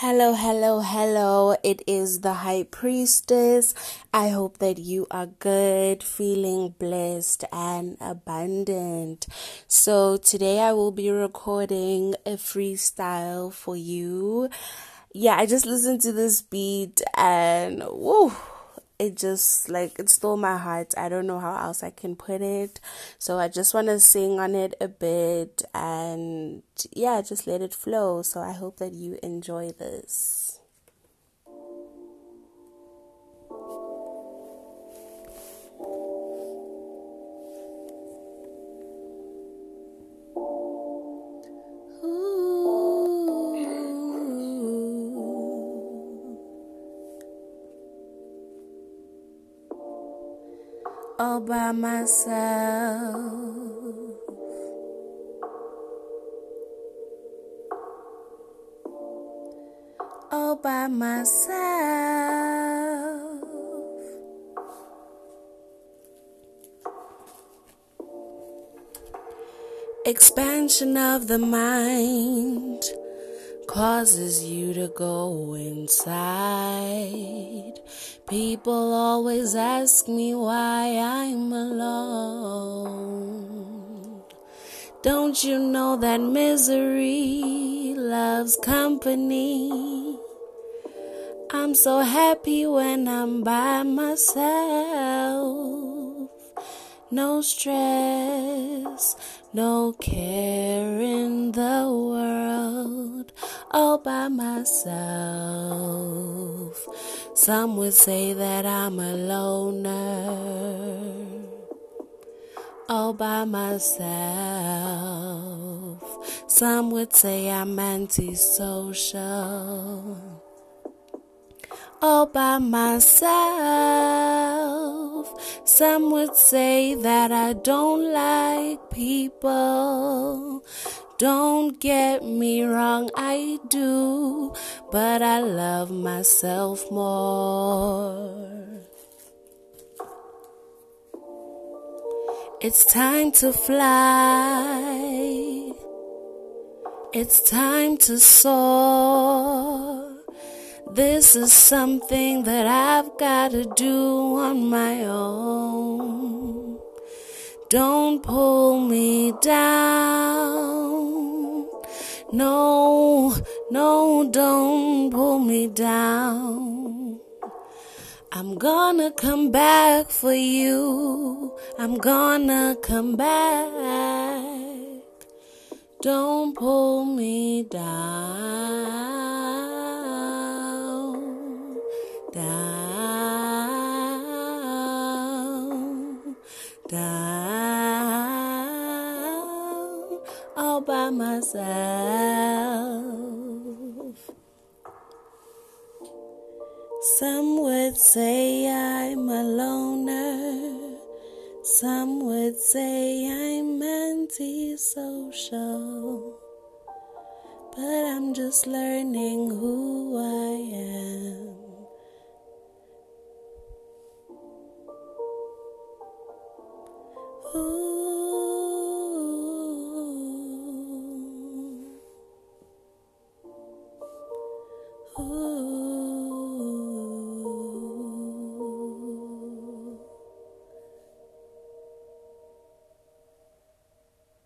Hello, hello, hello. It is the High Priestess. I hope that you are good, feeling blessed and abundant. So, today I will be recording a freestyle for you. Yeah, I just listened to this beat and woo it just like it stole my heart. I don't know how else I can put it. So I just want to sing on it a bit and yeah, just let it flow. So I hope that you enjoy this. All by myself. All by myself. Expansion of the mind causes you to go inside. People always ask me why I'm alone. Don't you know that misery loves company? I'm so happy when I'm by myself. No stress, no care in the all by myself. Some would say that I'm a loner, all by myself. Some would say I'm antisocial, all by myself. Some would say that I don't like people. Don't get me wrong, I do, but I love myself more. It's time to fly. It's time to soar. This is something that I've got to do on my own. Don't pull me down. No, no, don't pull me down. I'm gonna come back for you. I'm gonna come back. Don't pull me down. Down. Down. All by myself. Some would say I'm a loner. Some would say I'm antisocial. But I'm just learning who I am. Who